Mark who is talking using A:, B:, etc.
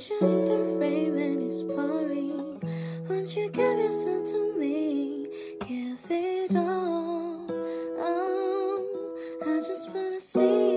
A: watching the rain when it's pouring. Won't you give yourself to me? Give it all. Oh, I just wanna see.